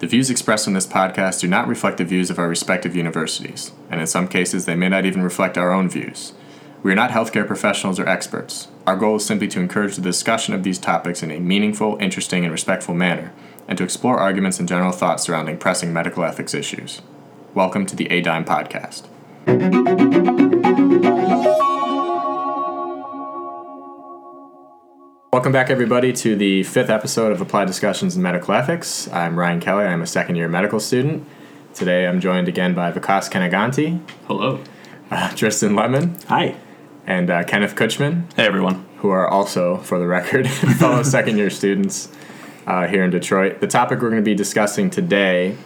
The views expressed in this podcast do not reflect the views of our respective universities, and in some cases, they may not even reflect our own views. We are not healthcare professionals or experts. Our goal is simply to encourage the discussion of these topics in a meaningful, interesting, and respectful manner, and to explore arguments and general thoughts surrounding pressing medical ethics issues. Welcome to the A Dime Podcast. Welcome back, everybody, to the fifth episode of Applied Discussions in Medical Ethics. I'm Ryan Kelly. I'm a second year medical student. Today I'm joined again by Vikas Kanaganti, Hello. uh, Tristan Lemon, Hi. and uh, Kenneth Kutchman, Hey, everyone. who are also, for the record, fellow second year students uh, here in Detroit. The topic we're going to be discussing today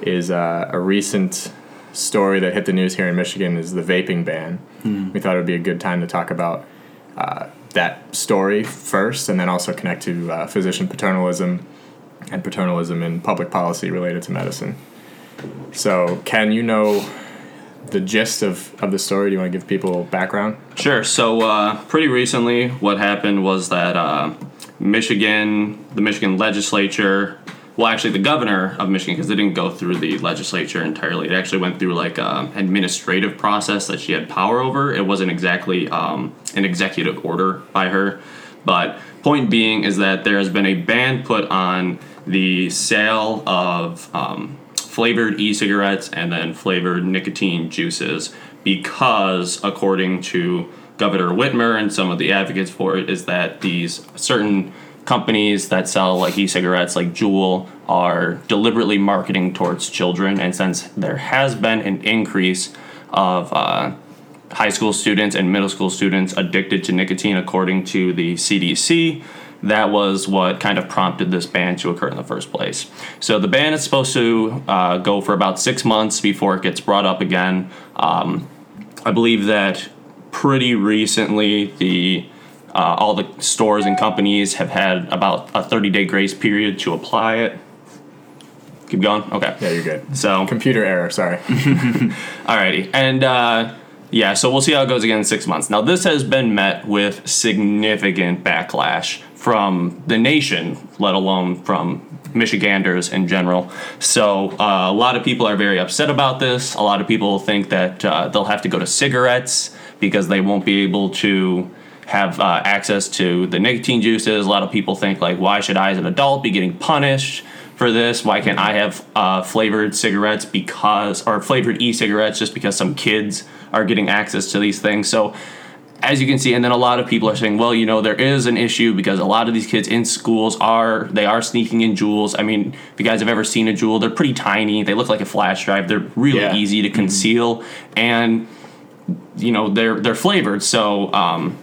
is uh, a recent story that hit the news here in Michigan is the vaping ban. We thought it would be a good time to talk about uh, that story first and then also connect to uh, physician paternalism and paternalism in public policy related to medicine. So, Ken, you know the gist of, of the story. Do you want to give people background? Sure. So, uh, pretty recently, what happened was that uh, Michigan, the Michigan legislature, well, actually, the governor of Michigan, because it didn't go through the legislature entirely. It actually went through like an administrative process that she had power over. It wasn't exactly um, an executive order by her. But point being is that there has been a ban put on the sale of um, flavored e-cigarettes and then flavored nicotine juices because according to governor whitmer and some of the advocates for it is that these certain companies that sell like e-cigarettes like Juul are deliberately marketing towards children and since there has been an increase of uh, high school students and middle school students addicted to nicotine according to the cdc that was what kind of prompted this ban to occur in the first place. So the ban is supposed to uh, go for about six months before it gets brought up again. Um, I believe that pretty recently the uh, all the stores and companies have had about a 30 day grace period to apply it. Keep going. Okay. Yeah, you're good. So Computer error, sorry. Alrighty, and uh, yeah, so we'll see how it goes again in six months. Now, this has been met with significant backlash from the nation, let alone from Michiganders in general. So, uh, a lot of people are very upset about this. A lot of people think that uh, they'll have to go to cigarettes because they won't be able to have uh, access to the nicotine juices. A lot of people think, like, why should I, as an adult, be getting punished? for this? Why can't I have uh, flavored cigarettes because, or flavored e-cigarettes just because some kids are getting access to these things? So, as you can see, and then a lot of people are saying, well, you know, there is an issue because a lot of these kids in schools are they are sneaking in Juuls. I mean, if you guys have ever seen a Juul, they're pretty tiny. They look like a flash drive. They're really Yeah. easy to conceal, and you know they're they're flavored. So um,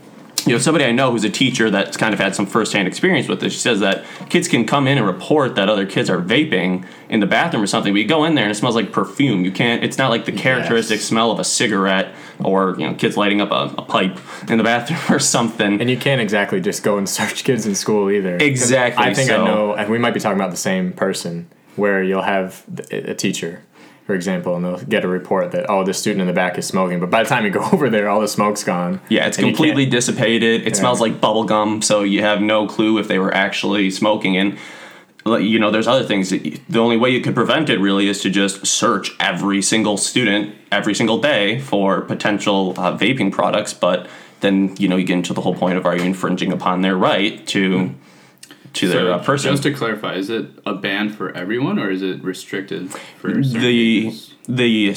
you know somebody I know who's a teacher that's kind of had some firsthand experience with this. She says that kids can come in and report that other kids are vaping in the bathroom or something. But you go in there and it smells like perfume. You can't. It's not like the characteristic Yes. smell of a cigarette or you know kids lighting up a, a pipe in the bathroom or something. And you can't exactly just go and search kids in school either. Exactly, I think so- I know, and we might be talking about the same person, where you'll have a teacher, for example, and they'll get a report that, oh, this student in the back is smoking. But by the time you go over there, all the smoke's gone. Yeah, it's completely dissipated. It smells like bubble gum, so you have no clue if they were actually smoking. And you know, there's other things. that you- The only way you could prevent it really is to just search every single student every single day for potential uh, vaping products. But then you know you get into the whole point of are you infringing upon their right to to their uh, person? Just to clarify, is it a ban for everyone or is it restricted for the peoples? the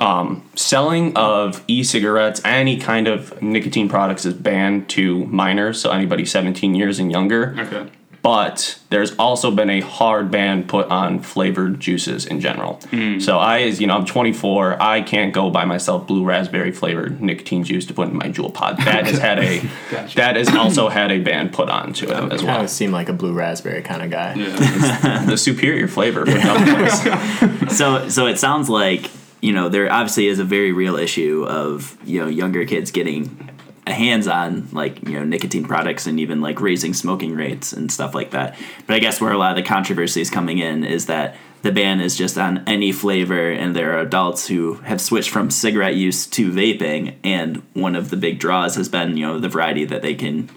um, selling of e-cigarettes any kind of nicotine products is banned to minors so anybody 17 years and younger Okay. But there's also been a hard ban put on flavored juices in general hmm. so i as you know i'm 24 i can't go buy myself blue raspberry flavored nicotine juice to put in my Juul pod that has had a Gotcha. that has also had a ban put on to it as Kind well of seem like a blue raspberry kind of guy. Yeah. the superior flavor for gummies. So so it sounds like you know there obviously is a very real issue of you know younger kids getting a hands on like you know nicotine products and even like raising smoking rates and stuff like that. But I guess where a lot of the controversy is coming in is that the ban is just on any flavor and there are adults who have switched from cigarette use to vaping and one of the big draws has been you know the variety that they can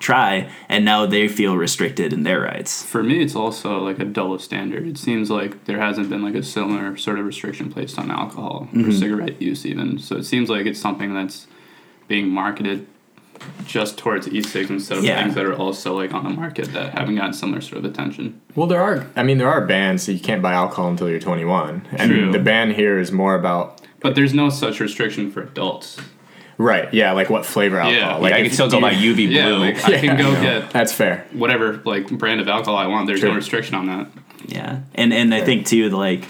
try, and now they feel restricted in their rights. For me, it's also like a double standard. It seems like there hasn't been like a similar sort of restriction placed on alcohol or mm-hmm. cigarette use, even. So it seems like it's something that's being marketed just towards e-cigs instead of Yeah. things that are also like on the market that haven't gotten similar sort of attention. Well, there are. I mean, there are bans that you can't buy alcohol until you're 21, and True. the ban here is more about But there's no such restriction for adults. right. Yeah, like what flavor alcohol. Like Like I can still go by UV blue. Yeah, like I can go you get That's fair. whatever like brand of alcohol I want. There's True. no restriction on that. Yeah, and and I think too, like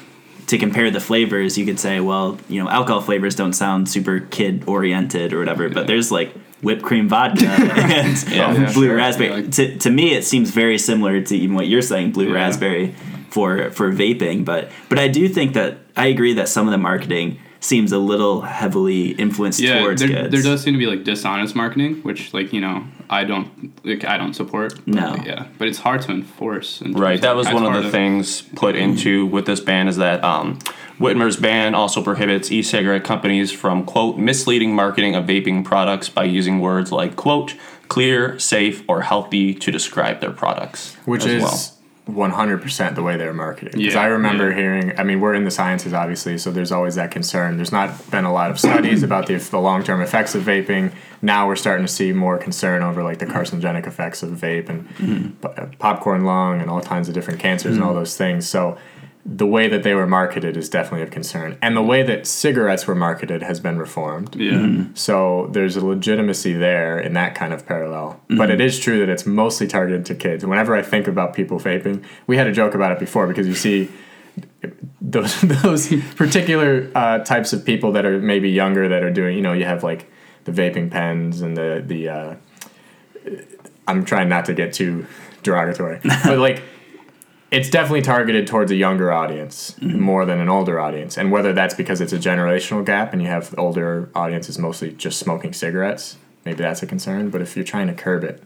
to compare the flavors, you could say, well, you know, alcohol flavors don't sound super kid oriented or whatever, but there's like whipped cream vodka and Yeah, blue sure. raspberry. Yeah, like- to to me, it seems very similar to even what you're saying, blue Yeah. raspberry for for vaping. But but I do think that I agree that some of the marketing seems a little heavily influenced Yeah, towards there, kids. there does seem to be like dishonest marketing, which like you know I don't like I don't support. No. like, yeah, but it's hard to enforce. and Right, that was one of the to- things put into with this ban is that um, Whitmer's ban also prohibits e-cigarette companies from quote misleading marketing of vaping products by using words like quote clear, safe, or healthy to describe their products. which as is well. 100% the way they're marketed. Because Yeah, I remember yeah. hearing, I mean, we're in the sciences, obviously, so there's always that concern. There's not been a lot of studies about the, the long term effects of vaping. Now we're starting to see more concern over like the carcinogenic effects of vape and mm-hmm. po- uh, popcorn lung and all kinds of different cancers and all mm-hmm. those things. So the way that they were marketed is definitely of concern. And the way that cigarettes were marketed has been reformed. Yeah, So there's a legitimacy there in that kind of parallel. But it is true that it's mostly targeted to kids. Whenever I think about people vaping, we had a joke about it before because you see those those particular uh, types of people that are maybe younger that are doing. You know, you have like the vaping pens and the the. Uh, I'm trying not to get too derogatory, but like it's definitely targeted towards a younger audience mm-hmm. more than an older audience. And whether that's because it's a generational gap and you have older audiences mostly just smoking cigarettes, maybe that's a concern. But if you're trying to curb it,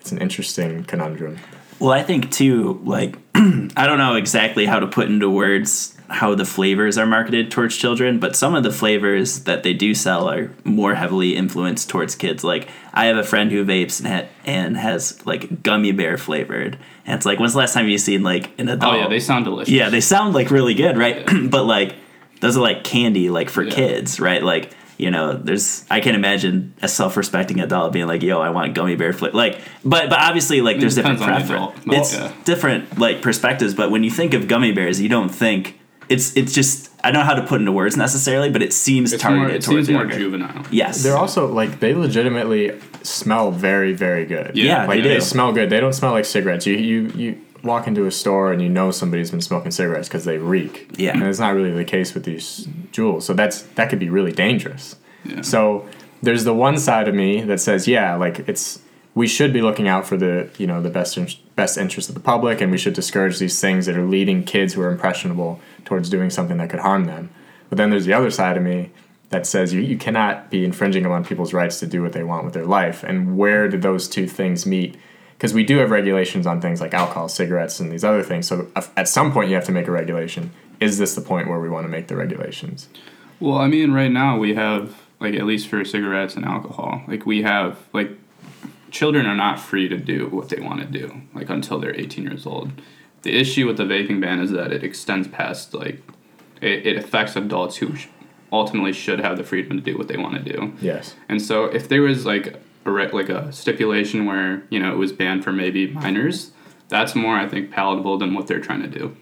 it's an interesting conundrum. Well, I think too, like, I don't know exactly how to put into words how the flavors are marketed towards children, but some of the flavors that they do sell are more heavily influenced towards kids. Like, I have a friend who vapes and, ha- and has like gummy bear flavored. And it's like, when's the last time you seen like an adult? oh yeah, they sound delicious. Yeah, they sound like really good, right? but like, those are like candy, like for Yeah. kids, right? Like, you know, there's I can imagine a self-respecting adult being like, "Yo, I want gummy bear flavor." Like, but but obviously, like, there's different depends on the preference. It's yeah. different like perspectives. But when you think of gummy bears, you don't think it's it's just I don't know how to put into words necessarily, but it seems it's more, targeted it towards seems more younger. juvenile. Yes, They're also like they legitimately smell very, very good. Yeah, like they do. smell good. They don't smell like cigarettes. You you you walk into a store and you know somebody's been smoking cigarettes because they reek. Yeah. and it's not really the case with these Juuls. So that's that could be really dangerous. Yeah. So there's the one side of me that says, yeah, like it's we should be looking out for the you know the best in- best interest of the public, and we should discourage these things that are leading kids who are impressionable towards doing something that could harm them. But then there's the other side of me that says you, you cannot be infringing upon people's rights to do what they want with their life. And where do those two things meet? Because we do have regulations on things like alcohol, cigarettes, and these other things. So uh, at some point, you have to make a regulation. Is this the point where we want to make the regulations? Well, I mean, right now we have like at least for cigarettes and alcohol, like we have like children are not free to do what they want to do like until they're 18 years old. The issue with the vaping ban is that it extends past like it, it affects adults who ultimately should have the freedom to do what they want to do. Yes. And so if there was like a re- like a stipulation where you know it was banned for maybe minors, that's more I think palatable than what they're trying to do.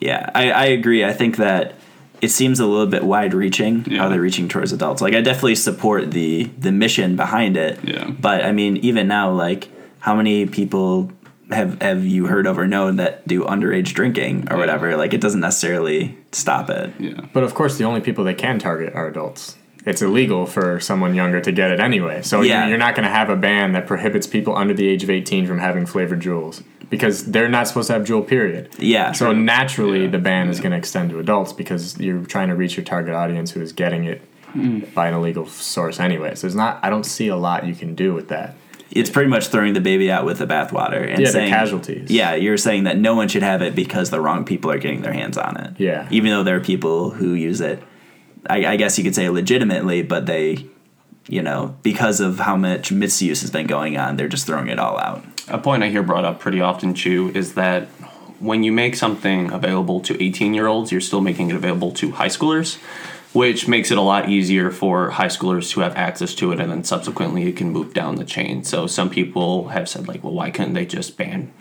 Yeah, I, I agree. I think that it seems a little bit wide reaching Yeah. how they're reaching towards adults. Like I definitely support the the mission behind it. Yeah. But I mean, even now, like how many people have have you heard of or known that do underage drinking or whatever? Like it doesn't necessarily stop it. Yeah. But of course, the only people they can target are adults. It's illegal for someone younger to get it anyway. So Yeah. you're- you're not going to have a ban that prohibits people under the age of 18 from having flavored Juuls because they're not supposed to have Juul, period. Yeah. So naturally, Yeah. the ban is going to extend to adults because you're trying to reach your target audience who is getting it hmm. by an illegal source, anyway. So There's not. I don't see a lot you can do with that. It's pretty much throwing the baby out with the bathwater and Yeah, the saying casualties. Yeah, you're saying that no one should have it because the wrong people are getting their hands on it. Yeah. Even though there are people who use it, I, I guess you could say legitimately, but they you know, because of how much misuse has been going on, they're just throwing it all out. A point I hear brought up pretty often, too, is that when you make something available to 18 year olds, you're still making it available to high schoolers, which makes it a lot easier for high schoolers to have access to it, and then subsequently it can move down the chain. So some people have said, like, well, why couldn't they just ban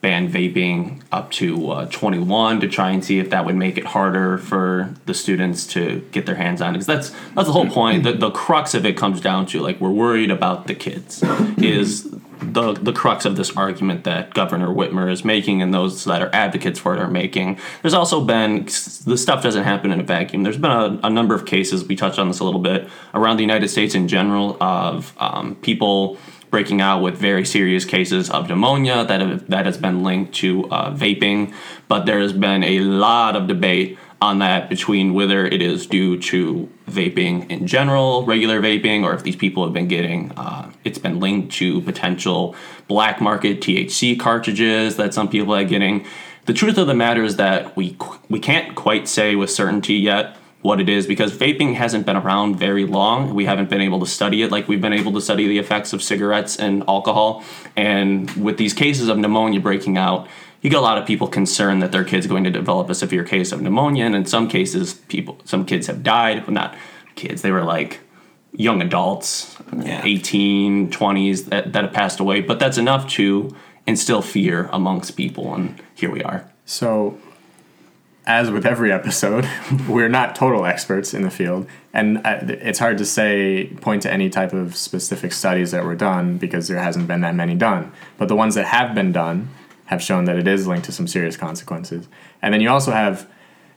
ban vaping up to uh, 21 to try and see if that would make it harder for the students to get their hands on because that's that's the whole point the, the crux of it comes down to like we're worried about the kids is the the crux of this argument that Governor Whitmer is making and those that are advocates for it are making. There's also been the stuff doesn't happen in a vacuum. There's been a, a number of cases we touched on this a little bit around the United States in general of um, people breaking out with very serious cases of pneumonia that have, that has been linked to uh, vaping. But there has been a lot of debate on that between whether it is due to vaping in general, regular vaping, or if these people have been getting, uh, it's been linked to potential black market THC cartridges that some people are getting. The truth of the matter is that we we can't quite say with certainty yet what it is because vaping hasn't been around very long. We haven't been able to study it like we've been able to study the effects of cigarettes and alcohol. And with these cases of pneumonia breaking out, you get a lot of people concerned that their kid's going to develop a severe case of pneumonia. And in some cases, people, some kids have died. Well, not kids, they were like young adults, Yeah. 18, 20s that, that have passed away. But that's enough to instill fear amongst people. And here we are. So, as with every episode, we're not total experts in the field, and uh, it's hard to say point to any type of specific studies that were done because there hasn't been that many done. But the ones that have been done have shown that it is linked to some serious consequences. And then you also have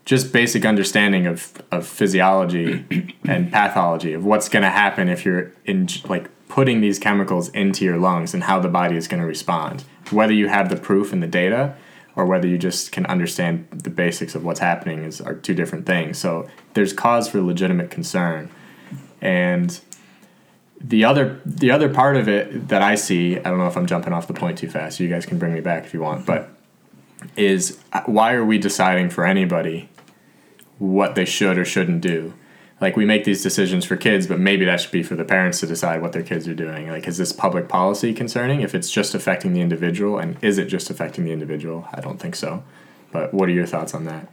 just basic understanding of, of physiology and pathology of what's going to happen if you're in like putting these chemicals into your lungs and how the body is going to respond. Whether you have the proof and the data or whether you just can understand the basics of what's happening is are two different things. So there's cause for legitimate concern. And the other the other part of it that I see, I don't know if I'm jumping off the point too fast. You guys can bring me back if you want, but is uh, why are we deciding for anybody what they should or shouldn't do? Like we make these decisions for kids, but maybe that should be for the parents to decide what their kids are doing. Like is this public policy concerning if it's just affecting the individual and is it just affecting the individual? I don't think so. But what are your thoughts on that?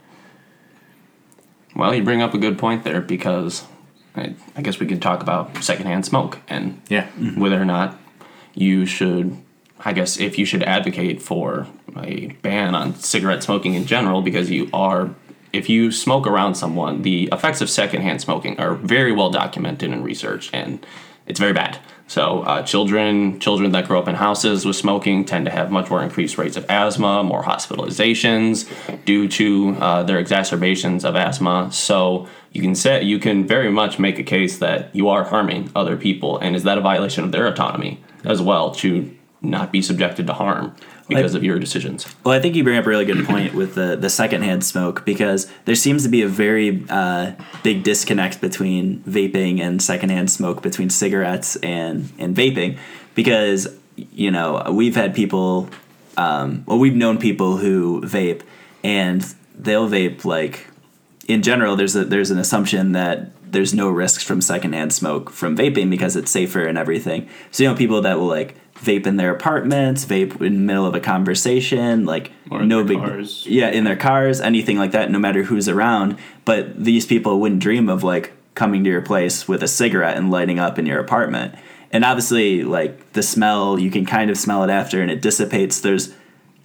Well, you bring up a good point there because I, I guess we could talk about secondhand smoke and Yeah. Mm-hmm. whether or not you should, I guess, if you should advocate for a ban on cigarette smoking in general because you are, if you smoke around someone, the effects of secondhand smoking are very well documented in research and it's very bad. So uh, children, children that grow up in houses with smoking tend to have much more increased rates of asthma, more hospitalizations due to uh, their exacerbations of asthma. So you can say you can very much make a case that you are harming other people, and is that a violation of their autonomy as well to not be subjected to harm because of your decisions? Well, I think you bring up a really good point with the the secondhand smoke because there seems to be a very uh, big disconnect between vaping and secondhand smoke between cigarettes and and vaping because you know we've had people um, well we've known people who vape and they'll vape like in general there's a there's an assumption that there's no risks from secondhand smoke from vaping because it's safer and everything. So you know people that will like vape in their apartments, vape in the middle of a conversation, like no their big cars. yeah, in their cars, anything like that, no matter who's around. But these people wouldn't dream of like coming to your place with a cigarette and lighting up in your apartment. And obviously, like the smell, you can kind of smell it after and it dissipates. There's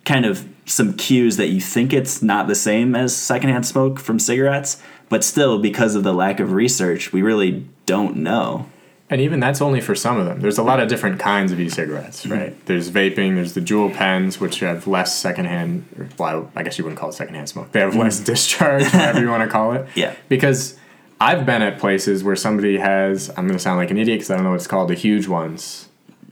kind of some cues that you think it's not the same as secondhand smoke from cigarettes, but still, because of the lack of research, we really don't know. And even that's only for some of them. There's a lot of different kinds of e-cigarettes, Mm-hmm. right? There's vaping. There's the Juul pens, which have less secondhand. Well, I guess you wouldn't call it secondhand smoke. They have less discharge, whatever you want to call it. Mm-hmm. Yeah. Because I've been at places where somebody has. I'm going to sound like an idiot because I don't know what it's called. The huge ones,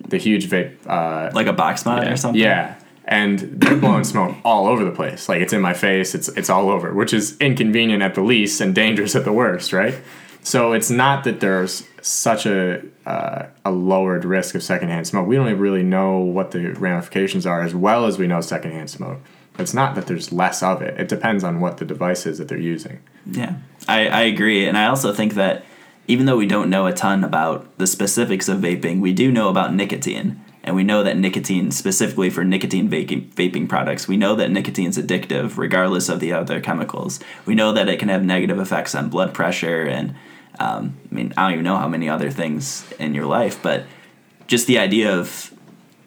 the huge vape. Uh, Like a box mod Yeah. or something? yeah. And they're blowing smoke all over the place. Like it's in my face. It's it's all over, which is inconvenient at the least and dangerous at the worst, right? So it's not that there's such a uh, a lowered risk of secondhand smoke. We don't really know what the ramifications are as well as we know secondhand smoke. It's not that there's less of it. It depends on what the device is that they're using. Yeah, I, I agree, and I also think that even though we don't know a ton about the specifics of vaping, we do know about nicotine. And we know that nicotine, specifically for nicotine vaping, vaping products, we know that nicotine is addictive regardless of the other chemicals. We know that it can have negative effects on blood pressure and, um, I mean, I don't even know how many other things in your life, but just the idea of,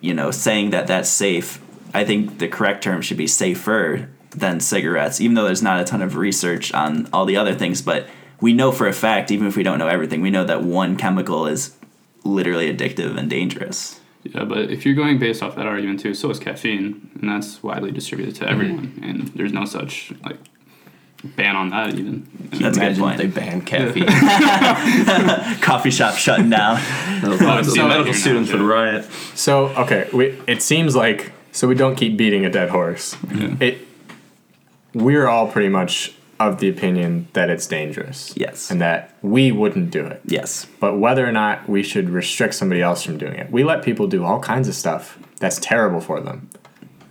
you know, saying that that's safe, I think the correct term should be safer than cigarettes, even though there's not a ton of research on all the other things. But we know for a fact, even if we don't know everything, we know that one chemical is literally addictive and dangerous. Yeah, but if you're going based off that argument too, so is caffeine, and that's widely distributed to everyone, and there's no such like ban on that even. That's a good Imagine point. if they ban caffeine. Coffee shop shutting down. Oh, so- the medical students would riot. So okay, we, it seems like so we don't keep beating a dead horse. It we're all pretty much of the opinion that it's dangerous. Yes. And that we wouldn't do it. yes. But whether or not we should restrict somebody else from doing it. We let people do all kinds of stuff that's terrible for them.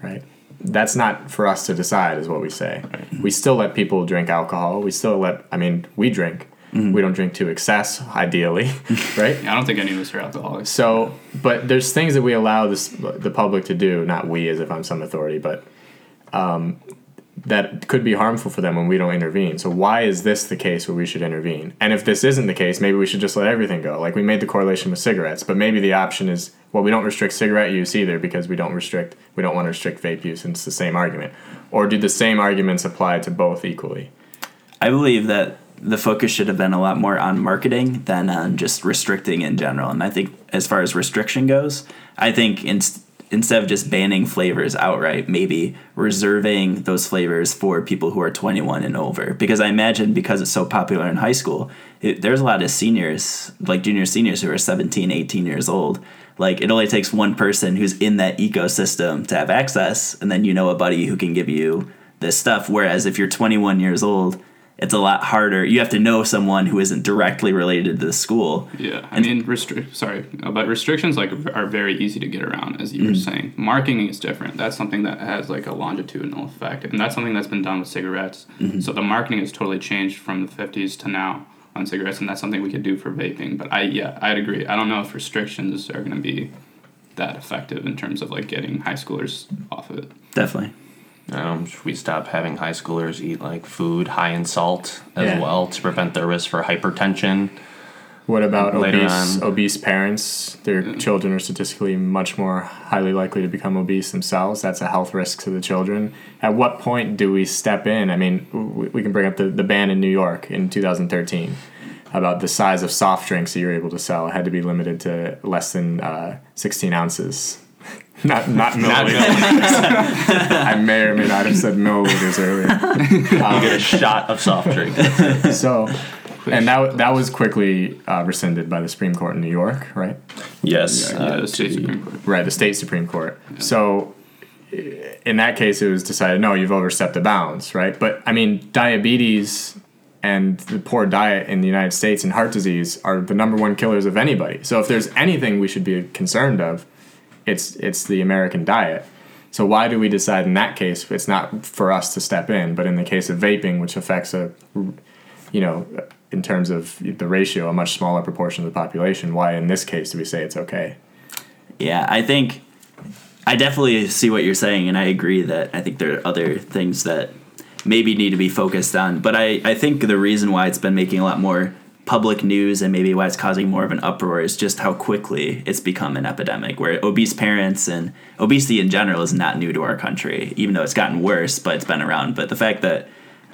Right? That's not for us to decide is what we say. We still let people drink alcohol. We still let I mean, we drink. We don't drink to excess, ideally, right? I don't think any of us are alcoholics. So, but there's things that we allow this the public to do, not we as if I'm some authority, but um, that could be harmful for them when we don't intervene. So why is this the case where we should intervene? And if this isn't the case, maybe we should just let everything go. Like we made the correlation with cigarettes, but maybe the option is well, we don't restrict cigarette use either because we don't restrict we don't want to restrict vape use, and it's the same argument. Or do the same arguments apply to both equally? I believe that the focus should have been a lot more on marketing than on just restricting in general. And I think, as far as restriction goes, I think in, instead of just banning flavors outright, maybe reserving those flavors for people who are 21 and over. Because I imagine because it's so popular in high school, it, there's a lot of seniors, like junior seniors, who are 17, 18 years old. Like it only takes one person who's in that ecosystem to have access, and then you know a buddy who can give you this stuff. Whereas if you're 21 years old, it's a lot harder. You have to know someone who isn't directly related to the school. Yeah, I mean, restrict. Sorry, uh, but restrictions like are very easy to get around, as you were saying. Marketing is different. That's something that has like a longitudinal effect, and that's something that's been done with cigarettes. So the marketing has totally changed from the '50s to now on cigarettes, and that's something we could do for vaping. But I, yeah, I'd agree. I don't know if restrictions are going to be that effective in terms of like getting high schoolers off of it. Definitely. Um, should we stop having high schoolers eat like food high in salt as Yeah. well to prevent their risk for hypertension? What about obese on. obese parents? Their children are statistically much more highly likely to become obese themselves. That's a health risk to the children. At what point do we step in? I mean, we, we can bring up the, the ban in New York in 2013 about the size of soft drinks that you're able to sell. It had to be limited to less than uh, 16 ounces. Not not milliliters. I may or may not have said milliliters earlier. You get a shot of soft drink. So, and that that was quickly uh, rescinded by the Supreme Court in New York, right? Yes. Yeah, uh, the state supreme court. Right, the state supreme court. So, in that case, it was decided no, you've overstepped the bounds, right? But I mean, diabetes and the poor diet in the United States and heart disease are the number one killers of anybody. So, if there's anything we should be concerned of, it's it's the American diet. So why do we decide in that case it's not for us to step in, but in the case of vaping, which affects a, you know, in terms of the ratio, a much smaller proportion of the population, why in this case do we say it's okay? Yeah, I think I definitely see what you're saying, and I agree that I think there are other things that maybe need to be focused on. But I, I think the reason why it's been making a lot more public news and maybe why it's causing more of an uproar is just how quickly it's become an epidemic where obese parents and obesity in general is not new to our country even though it's gotten worse but it's been around. But the fact that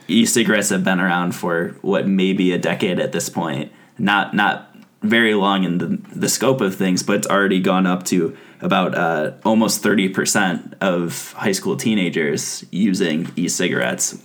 e-cigarettes have been around for what maybe a decade at this point not not very long in the, the scope of things but it's already gone up to about uh, almost 30% of high school teenagers using e-cigarettes.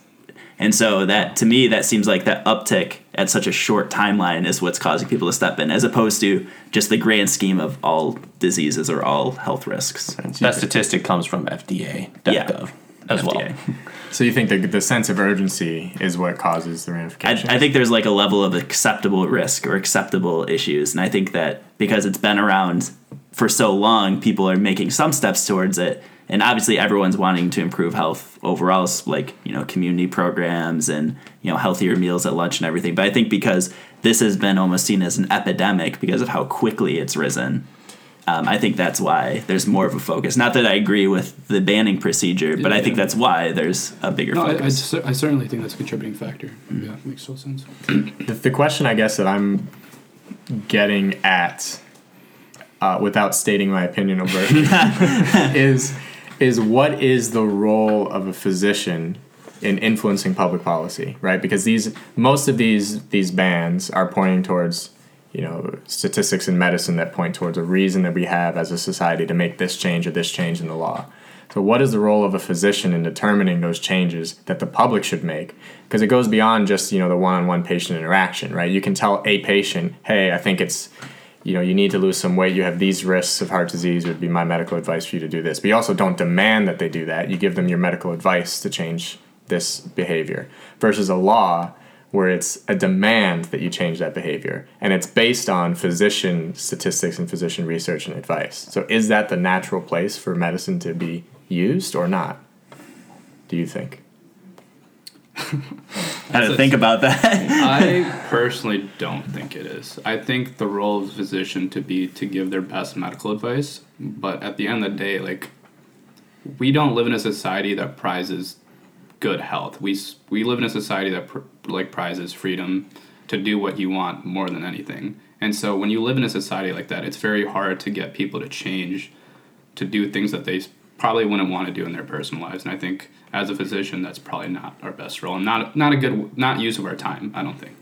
And so that to me that seems like that uptick at such a short timeline is what's causing people to step in as opposed to just the grand scheme of all diseases or all health risks That statistic comes from FDA, Yeah. DevGov, as FDA. well. So you think the, the sense of urgency is what causes the I, ramifications? I think there's like a level of acceptable risk or acceptable issues and i think that because it's been around for so long people are making some steps towards it and obviously everyone's wanting to improve health overall, like you know community programs and you know healthier meals at lunch and everything. But I think because this has been almost seen as an epidemic because of how quickly it's risen. Um, I think that's why there's more of a focus. Not that I agree with the banning procedure, but I think Yeah. that's why there's a bigger No, I, I, focus. I certainly think that's a contributing factor. Yeah, makes total sense. The, the question I guess that I'm getting at, uh, without stating my opinion overtly, is is what is the role of a physician in influencing public policy, right? Because these most of these these bans are pointing towards you know statistics in medicine that point towards a reason that we have as a society to make this change or this change in the law. So, what is the role of a physician in determining those changes that the public should make? Because it goes beyond just you know the one-on-one patient interaction, right? You can tell a patient, "Hey, I think it's you know you need to lose some weight. You have these risks of heart disease. It would be my medical advice for you to do this." But you also don't demand that they do that. You give them your medical advice to change this behavior. Versus a law where it's a demand that you change that behavior and it's based on physician statistics and physician research and advice. So is that the natural place for medicine to be used or not? Do you think? How to think about that? I personally don't think it is. I think the role of a physician to be to give their best medical advice, but at the end of the day, like we don't live in a society that prizes good health. We we live in a society that pr- like prizes freedom to do what you want more than anything. And so when you live in a society like that, it's very hard to get people to change to do things that they probably wouldn't want to do in their personal lives. And I think as a physician, that's probably not our best role and not not a good not use of our time. I don't think.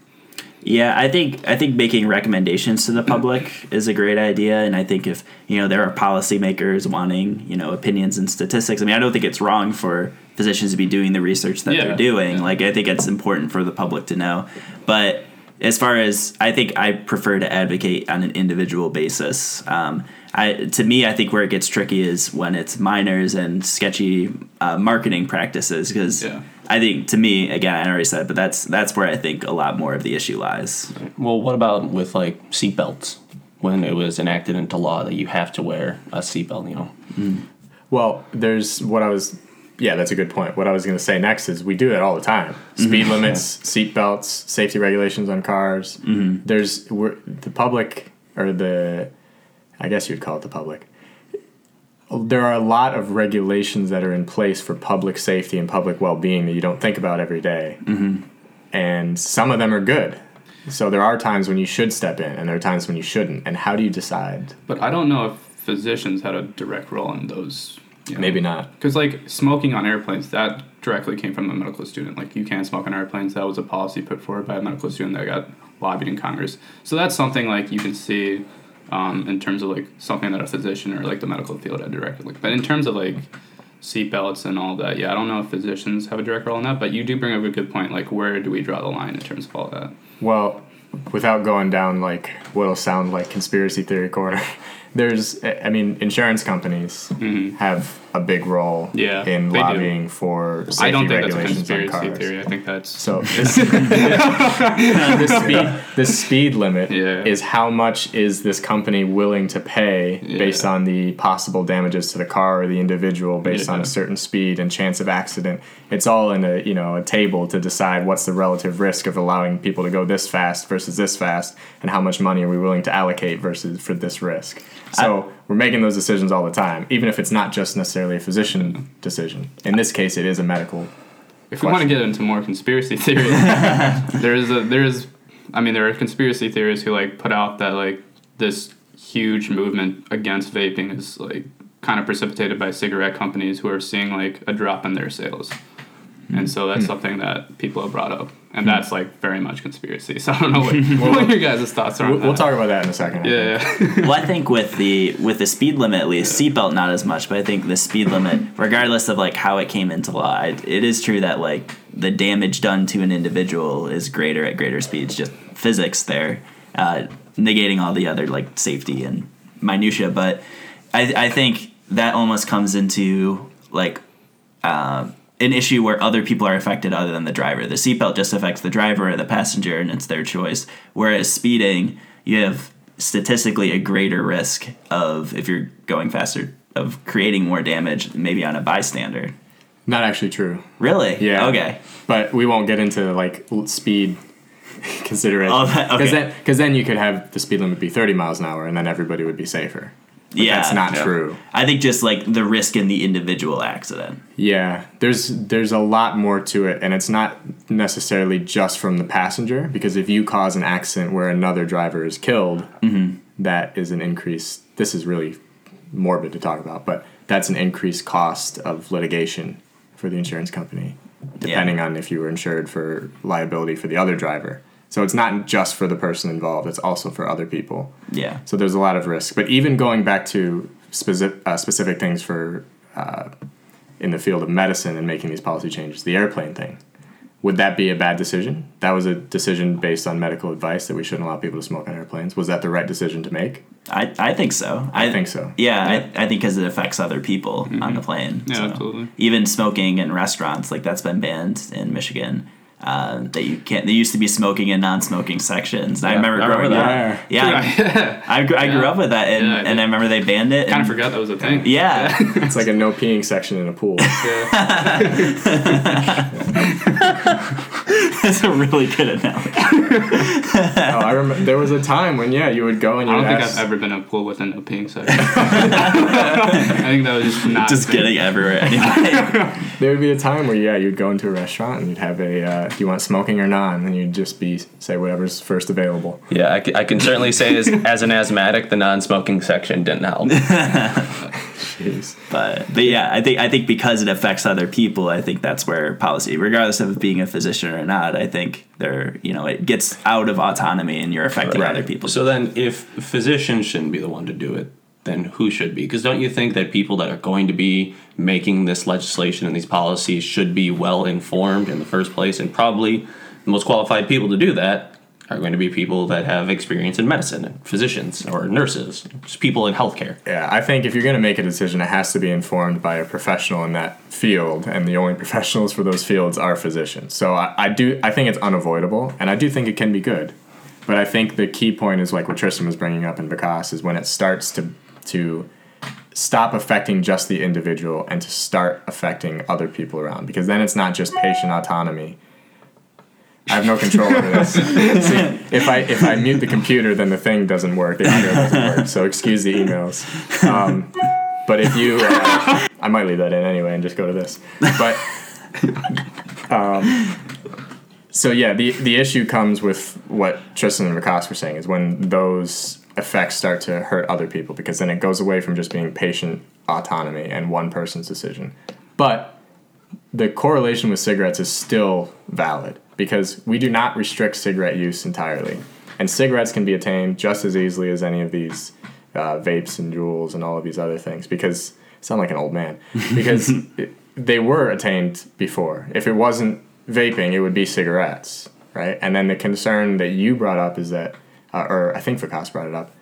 Yeah, I think I think making recommendations to the public is a great idea, and I think if you know there are policymakers wanting you know opinions and statistics, I mean I don't think it's wrong for physicians to be doing the research that Yeah, they're doing. yeah. Like I think it's important for the public to know, but as far as I think I prefer to advocate on an individual basis. Um, I, to me, I think where it gets tricky is when it's minors and sketchy uh, marketing practices because Yeah. I think to me again I already said, but that's that's where I think a lot more of the issue lies. Well, what about with like seatbelts? When it was enacted into law that you have to wear a seatbelt, you know. Well, there's what I was. Yeah, that's a good point. What I was going to say next is we do it all the time. Mm-hmm. Speed limits, seat belts, safety regulations on cars. Mm-hmm. There's we're, the public or the, I guess you'd call it the public. There are a lot of regulations that are in place for public safety and public well-being that you don't think about every day. Mm-hmm. and some of them are good. So there are times when you should step in, and there are times when you shouldn't. And how do you decide? But I don't know if physicians had a direct role in those. You know, Maybe not. Because like smoking on airplanes, that directly came from a medical student. Like you can't smoke on airplanes. That was a policy put forward by a medical student that got lobbied in Congress. So that's something like you can see um, in terms of like something that a physician or like the medical field had directly. But in terms of like seatbelts and all that, yeah, I don't know if physicians have a direct role in that. But you do bring up a good point. Like where do we draw the line in terms of all that? Well, without going down like what'll sound like conspiracy theory corner, there's, I mean, insurance companies mm-hmm. have a big role. Yeah, in they do. lobbying for safety I don't think that's a regulations on conspiracy cars. theory. I think that's So this, the speed the speed limit Yeah. is how much is this company willing to pay based on the possible damages to the car or the individual based on a certain speed and chance of accident. It's all in a you know a table to decide what's the relative risk of allowing people to go this fast versus this fast and how much money are we willing to allocate versus for this risk. So we're making those decisions all the time, even if it's not just necessarily a physician decision. In this case, it is a medical If we want to get into more conspiracy theories, there is a there is, I mean, there are conspiracy theorists who like put out that like this huge movement against vaping is like kind of precipitated by cigarette companies who are seeing like a drop in their sales, and hmm. so that's hmm. something that people have brought up, and that's like very much conspiracy. So I don't know what, what your guys' thoughts are. on We'll, we'll that. talk about that in a second. Yeah, yeah. well, I think with the with the speed limit at least, seatbelt not as much, but I think the speed limit, regardless of like how it came into law, it, it is true that like the damage done to an individual is greater at greater speeds. Just physics there, uh, negating all the other like safety and minutia. But I I think that almost comes into like um, an issue where other people are affected other than the driver. The seatbelt just affects the driver or the passenger, and it's their choice. Whereas speeding, you have statistically a greater risk of if you're going faster of creating more damage maybe on a bystander. Not actually true. Really? Yeah. Okay. But we won't get into like speed consideration. Oh, okay. Then, cause then you could have the speed limit be 30 miles an hour and then everybody would be safer. But yeah. That's not Yeah. true. I think just like the risk in the individual accident. Yeah, there's there's a lot more to it, and it's not necessarily just from the passenger. Because if you cause an accident where another driver is killed, Mm-hmm. that is an increase. This is really morbid to talk about, but that's an increased cost of litigation for the insurance company, depending on if you were insured for liability for the other driver. So it's not just for the person involved; it's also for other people. Yeah. So there's a lot of risk. But even going back to specific uh, specific things for uh, in the field of medicine and making these policy changes, the airplane thing, would that be a bad decision? That was a decision based on medical advice that we shouldn't allow people to smoke on airplanes. Was that the right decision to make? I, I think so. I think so. Yeah, I, I think because it affects other people on the plane. Yeah, so. absolutely. Even smoking in restaurants, like that's been banned in Michigan. Uh, that you can't. There used to be smoking in non-smoking sections. I Yeah, remember I remember growing that. up. Yeah, yeah. I, gr- I grew Yeah. up with that, and, Yeah, I and. I remember they banned it. kind of forgot that was a thing. Yeah, It's like a no peeing section in a pool. that's a really good analogy. oh, I remember there was a time when yeah, you would go and you. I don't would think I've ever been in a pool with a no peeing section. I think that was just not. Just a thing. getting everywhere. Anyway, there would be a time where yeah, you'd go into a restaurant and you'd have a uh, do you want smoking or non, and then you'd just be say whatever's first available. Yeah, I can certainly say as, as an asthmatic, the non-smoking section didn't help. Jeez. but but yeah, I think I think because it affects other people, I think that's where policy, regardless of being a physician or not, I think there you know it gets out of autonomy and you're affecting Right. other people. So then, if physicians shouldn't be the one to do it, then who should be? Because don't you think that people that are going to be making this legislation and these policies should be well informed in the first place? And probably the most qualified people to do that are going to be people that have experience in medicine, physicians or nurses, just people in healthcare. Yeah, I think if you're going to make a decision, it has to be informed by a professional in that field, and the only professionals for those fields are physicians. So I, I do, I think it's unavoidable, and I do think it can be good. But I think the key point is like what Tristan was bringing up in Vikas is when it starts to to stop affecting just the individual and to start affecting other people around, because then it's not just patient autonomy. I have no control over this. See, if I if I mute the computer, then the thing doesn't work. The audio doesn't work. So excuse the emails. Um, but if you, uh, I might leave that in anyway and just go to this. But um, so yeah, the the issue comes with what Tristan and Vikas were saying is when those effects start to hurt other people because then it goes away from just being patient autonomy and one person's decision. But the correlation with cigarettes is still valid because we do not restrict cigarette use entirely. And cigarettes can be attained just as easily as any of these uh, vapes and Juuls and all of these other things because I sound like an old man because it, they were attained before. If it wasn't vaping, it would be cigarettes, right? And then the concern that you brought up is that, uh, or I think Vikas brought it up,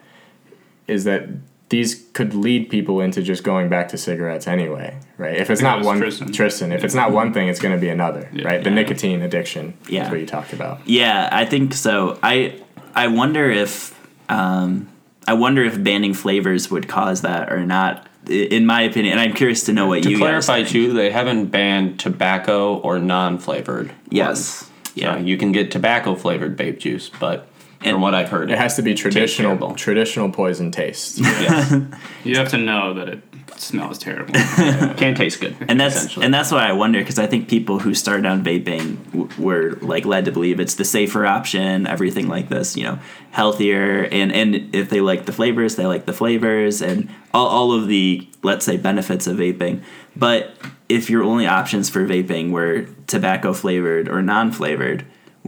is that these could lead people into just going back to cigarettes anyway, right? If it's not that one Tristan. Tristan, if it's not one thing, it's going to be another, Yeah. right? The Yeah. nicotine addiction Yeah. is what you talked about. Yeah, I think so. I I wonder if um, I wonder if banning flavors would cause that or not. In my opinion, and I'm curious to know what To you clarify, guys too, they haven't banned tobacco or non-flavored. Yes. Yeah, Yeah. you can get tobacco flavored vape juice, but from what I've heard, It has to be traditional traditional poison taste. yes, You have to know that it smells terrible. can't taste good. and that's and that's why I wonder because I think people who started on vaping w- were like led to believe it's the safer option, everything like this, you know, healthier, and and if they like the flavors, they like the flavors, and all, all of the let's say benefits of vaping. But if your only options for vaping were tobacco flavored or non flavored,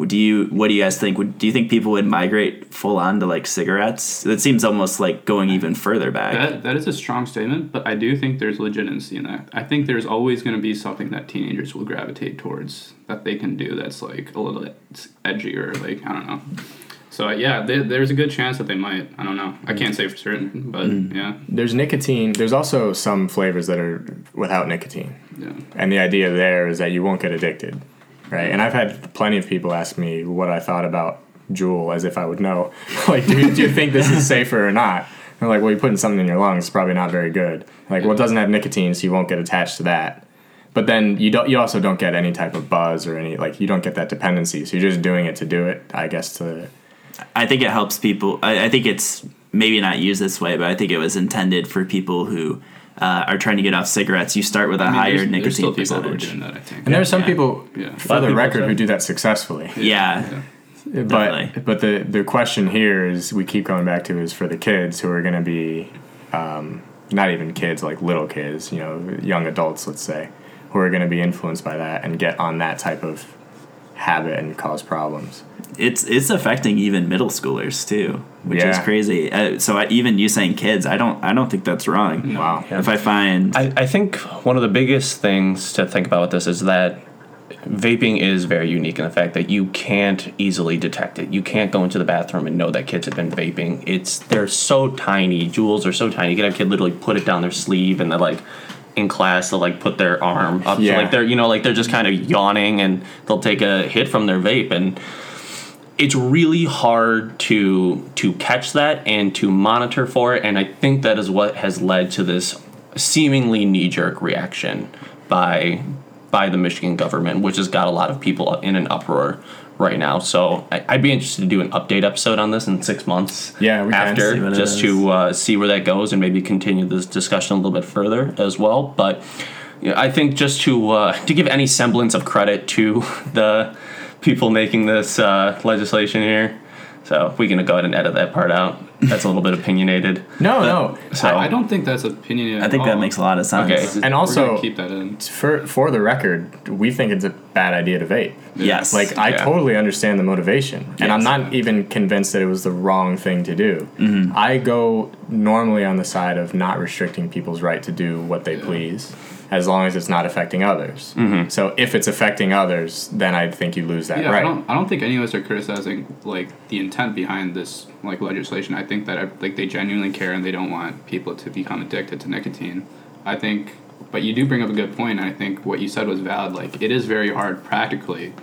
do you what do you guys think? Would do you think people would migrate full on to like cigarettes? That seems almost like going even further back. That that is a strong statement, but I do think there's legitimacy in that. I think there's always going to be something that teenagers will gravitate towards that they can do that's like a little bit edgy or like I don't know. So yeah, there, there's a good chance that they might. I don't know. I can't say for certain, but mm. yeah, There's nicotine. There's also some flavors that are without nicotine. yeah. And the idea there is that you won't get addicted, right? And I've had plenty of people ask me what I thought about Juul as if I would know. like, do you, do you think this is safer or not? They're like, well, you're putting something in your lungs, it's probably not very good. Like, well, it doesn't have nicotine, so you won't get attached to that. But then you don't. You also don't get any type of buzz or any like you don't get that dependency. So you're just doing it to do it. I guess to I think it helps people. I, I think it's maybe not used this way, but I think it was intended for people who uh, are trying to get off cigarettes. You start with a I mean, higher there's, there's still nicotine people who are percentage. doing that. I think. and there are some Yeah. people Yeah. for the people record who do that successfully. Yeah, But Definitely. but the the question here is we keep going back to is for the kids who are going to be um, not even kids like little kids, you know, young adults, let's say, who are going to be influenced by that and get on that type of habit and cause problems. it's it's affecting even middle schoolers too, which is crazy. Uh, so I, even you saying kids, I don't I don't think that's wrong. Wow. If I find I, I think one of the biggest things to think about with this is that vaping is very unique in the fact that you can't easily detect it. You can't go into the bathroom and know that kids have been vaping. It's they're so tiny. Juuls are so tiny. You can have a kid literally put it down their sleeve and they're like in class they'll like put their arm up. Yeah. to like they're you know like they're just kind of yawning and they'll take a hit from their vape. And it's really hard to to catch that and to monitor for it. And i think that is what has led to this seemingly knee-jerk reaction by by the michigan government which has got a lot of people in an uproar right now so I, i'd be interested to do an update episode on this in six months Yeah, we can. after See what just is. to uh, see where that goes and maybe continue this discussion a little bit further as well but yeah, I think just to uh, to give any semblance of credit to the people making this uh, legislation here, so we can go ahead and edit that part out. That's a little bit opinionated. No, no. So I, I don't think that's opinionated. I think at that all. makes a lot of sense. Okay. And also keep that in. for for the record, we think it's a bad idea to vape. Yes. Like I Yeah. totally understand the motivation, and I'm not even convinced that it was the wrong thing to do. Mm-hmm. I go normally on the side of not restricting people's right to do what they please, as long as it's not affecting others. Mm-hmm. So if it's affecting others, then I think you lose that Yeah, right. I don't. I don't think any of us are criticizing like the intent behind this like legislation. I think that like they genuinely care and they don't want people to become addicted to nicotine. I think, but you do bring up a good point. And I think what you said was valid. Like it is very hard practically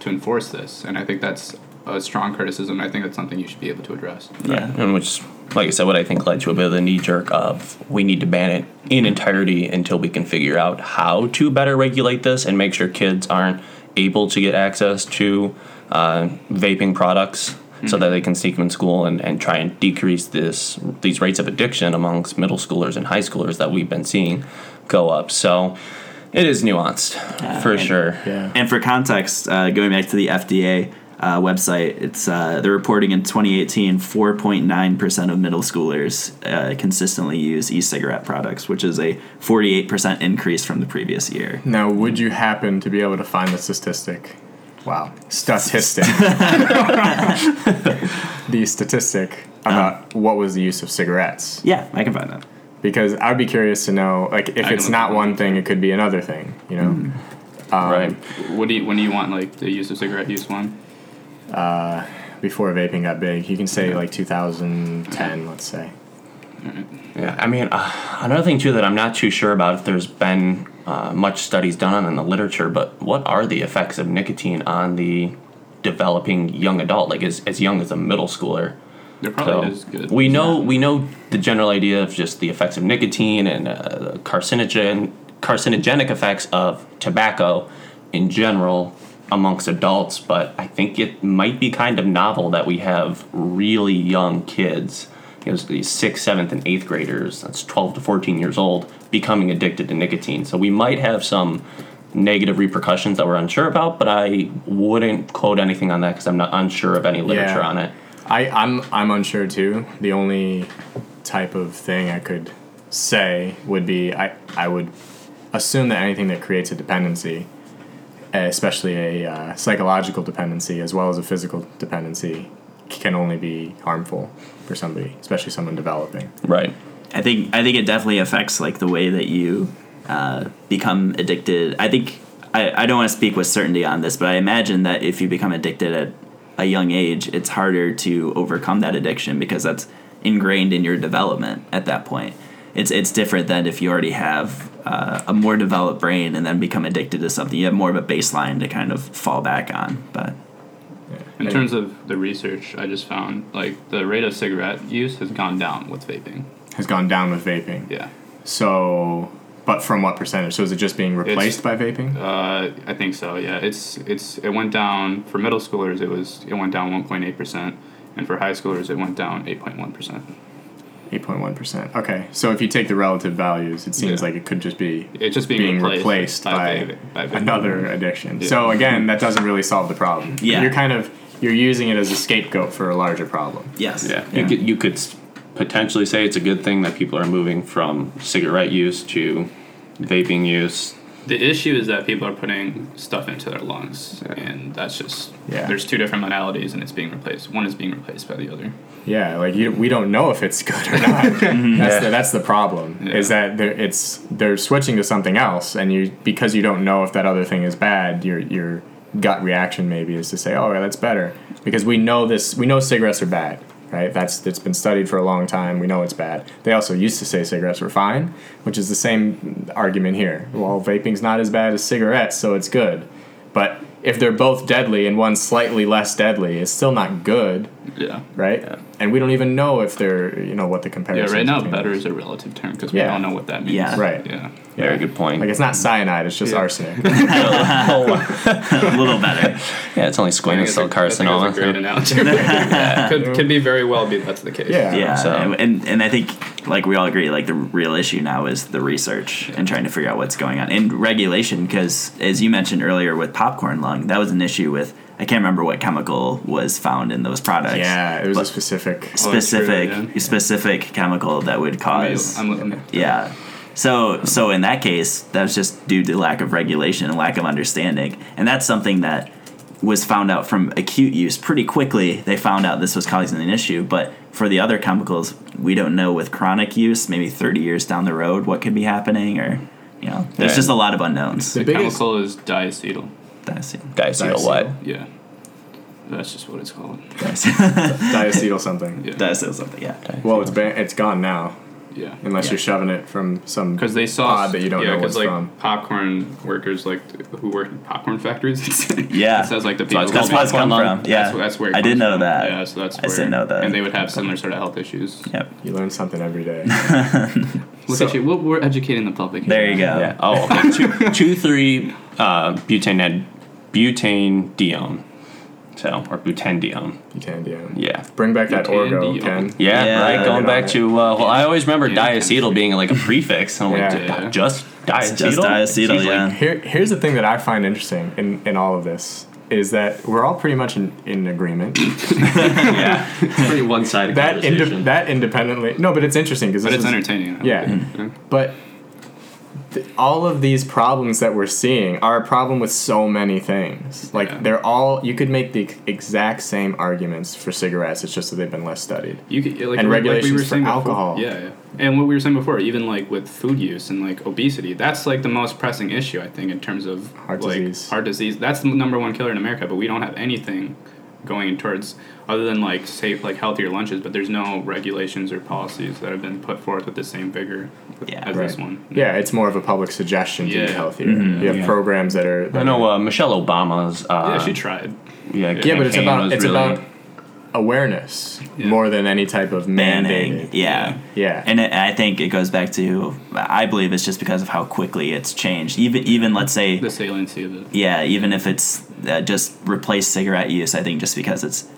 to enforce this, and I think that's a strong criticism. I think that's something you should be able to address. Yeah. And which, like I said, what I think led to a bit of the knee jerk of we need to ban it in entirety until we can figure out how to better regulate this and make sure kids aren't able to get access to uh, vaping products so that they can sneak them in school and, and try and decrease this these rates of addiction amongst middle schoolers and high schoolers that we've been seeing go up. So it is nuanced for and- sure. yeah. And for context, uh, going back to the FDA uh, website, it's uh, they're reporting in 2018 4.9 percent of middle schoolers uh, consistently use e-cigarette products, which is a 48 percent increase from the previous year. Now, would you happen to be able to find the statistic? Wow, statistic. the statistic about what was the use of cigarettes. Yeah, I can find that. because I'd be curious to know, like, if I it's not one thing, it could be another thing. You know, Um, right. What do you when do you want like the use of cigarette use one? Uh, before vaping got big, you can say like 2010, let's say. Yeah, I mean, uh, another thing too that I'm not too sure about if there's been uh, much studies done on in the literature, but what are the effects of nicotine on the developing young adult, like as, as young as a middle schooler? There probably So is good. we know we know the general idea of just the effects of nicotine and uh, carcinogen carcinogenic effects of tobacco in general amongst adults, but I think it might be kind of novel that we have really young kids, you know, these sixth, seventh, and eighth graders, that's twelve to fourteen years old, becoming addicted to nicotine. So we might have some negative repercussions that we're unsure about, but I wouldn't quote anything on that because I'm not unsure of any literature Yeah. on it. I, I'm I'm unsure too. The only type of thing I could say would be I I would assume that anything that creates a dependency, especially a uh, psychological dependency as well as a physical dependency, can only be harmful for somebody, especially someone developing. Right. I think I think it definitely affects like the way that you uh, become addicted. I think I, I don't want to speak with certainty on this, but I imagine that if you become addicted at a young age, it's harder to overcome that addiction because that's ingrained in your development at that point. It's it's different than if you already have uh, a more developed brain and then become addicted to something. You have more of a baseline to kind of fall back on. But In And- terms of the research, I just found like the rate of cigarette use has gone down with vaping. has gone down with vaping. Yeah, So, but from what percentage? So is it just being replaced by vaping? uh, I think so. Yeah, it's it's it went down for middle schoolers. It was it went down 1.8 percent, and for high schoolers it went down 8.1 percent. 8.1%. Okay. So if you take the relative values, it seems Yeah. like it could just be It's just being, being replaced, replaced by, va- by another addiction. Yeah. So again, that doesn't really solve the problem. Yeah. You're kind of you're using it as a scapegoat for a larger problem. Yes. Yeah, Yeah. you could you could potentially say it's a good thing that people are moving from cigarette use to vaping use. The issue is that people are putting stuff into their lungs, and that's just Yeah. there's two different modalities, and it's being replaced. One is being replaced by the other. Yeah, like you, we don't know if it's good or not. that's the that's the problem. Yeah. Is that they're, it's they're switching to something else, and you because you don't know if that other thing is bad, your your gut reaction maybe is to say, oh, yeah, that's better because we know this. We know cigarettes are bad, right? That's it's been studied for a long time. We know it's bad. They also used to say cigarettes were fine, which is the same argument here. Well, vaping's not as bad as cigarettes, so it's good. But if they're both deadly and one's slightly less deadly, it's still not good Yeah. right? And we don't even know if they're, you know, what the comparison. Is. Yeah, right now better them. is a relative term because we Yeah. don't know what that means. Yeah. Right. Yeah. Very good point. Like it's not cyanide; it's just Yeah. arsenic. a little better. yeah, it's only I think squamous cell a- I think carcinoma. that's a great analogy. yeah. Could, could be very well be that's the case. Yeah. Yeah, So- and, and and I think like we all agree, like the real issue now is the research and trying to figure out what's going on and regulation. Because as you mentioned earlier with popcorn lung, that was an issue with I can't remember what chemical was found in those products. yeah, it was a But- specific. Oh, specific yeah. specific chemical that would I'm, cause I'm, I'm, yeah. So so in that case, that's just due to lack of regulation and lack of understanding, and that's something that was found out from acute use pretty quickly. They found out this was causing an issue, but for the other chemicals, we don't know with chronic use, maybe 30 years down the road, what could be happening, or you know, there's Yeah. just a lot of unknowns. The the biggest- chemical is diacetyl. That's it. Diacetyl what? Yeah. That's just what it's called. That's diacetyl something. Yeah. that's something. Yeah. Well, it's ban- it's gone now, yeah. unless Yeah. you're shoving it from some. Because they saw pod that you don't yeah, know 'cause, what's like from. popcorn workers, like who work in popcorn factories. Yeah. it says like the people. it's who That's called where it's come from. Yeah. That's, that's where it I did comes know from. that. Yeah, so that's I where. didn't know that. And they would have similar sort of health issues. Yep. You learn something every day. Look So- at you. We're, we're educating the public. here. There you go. Yeah. Oh, okay. two, two, three, uh, butane, butanedione. So, or butanedione. Butanedione. Yeah. Bring back that Orgo, Ken. Yeah, Yeah. right. Going back on to uh, well, I always remember diacetyl being like a prefix. And I'm like, Yeah. Just diacetyl. just diacetyl, She's yeah. Like, Here, here's the thing that I find interesting in, in all of this is that we're all pretty much in, in agreement. yeah, it's pretty one-sided that conversation. inde- that independently. No, but it's interesting because But it's is, entertaining. Yeah. But th- all of these problems that we're seeing are a problem with so many things. Like Yeah. they're all you could make the exact same arguments for cigarettes. It's just that they've been less studied. You could, like, And like we regulations for before- alcohol. Yeah, yeah. And what we were saying before, even like with food use and like obesity, that's like the most pressing issue I think in terms of Heart like, disease. Heart disease. That's the number one killer in America, but we don't have anything going towards other than like safe, like healthier lunches. But there's no regulations or policies that have been put forth with the same vigor Yeah. as this one. Yeah, it's more of a public suggestion to Yeah. eat healthier. Mhm. You have Yeah. programs that are. That I know uh, Michelle Obama's. Uh, yeah, she tried. yeah, yeah, but it's about it's really- about awareness Yeah. more than any type of banning. mandated. Yeah. Yeah. And it, I think it goes back to I believe it's just because of how quickly it's changed. Even even let's say The saliency of it. yeah, even if it's uh, just replace cigarette use, I think just because it's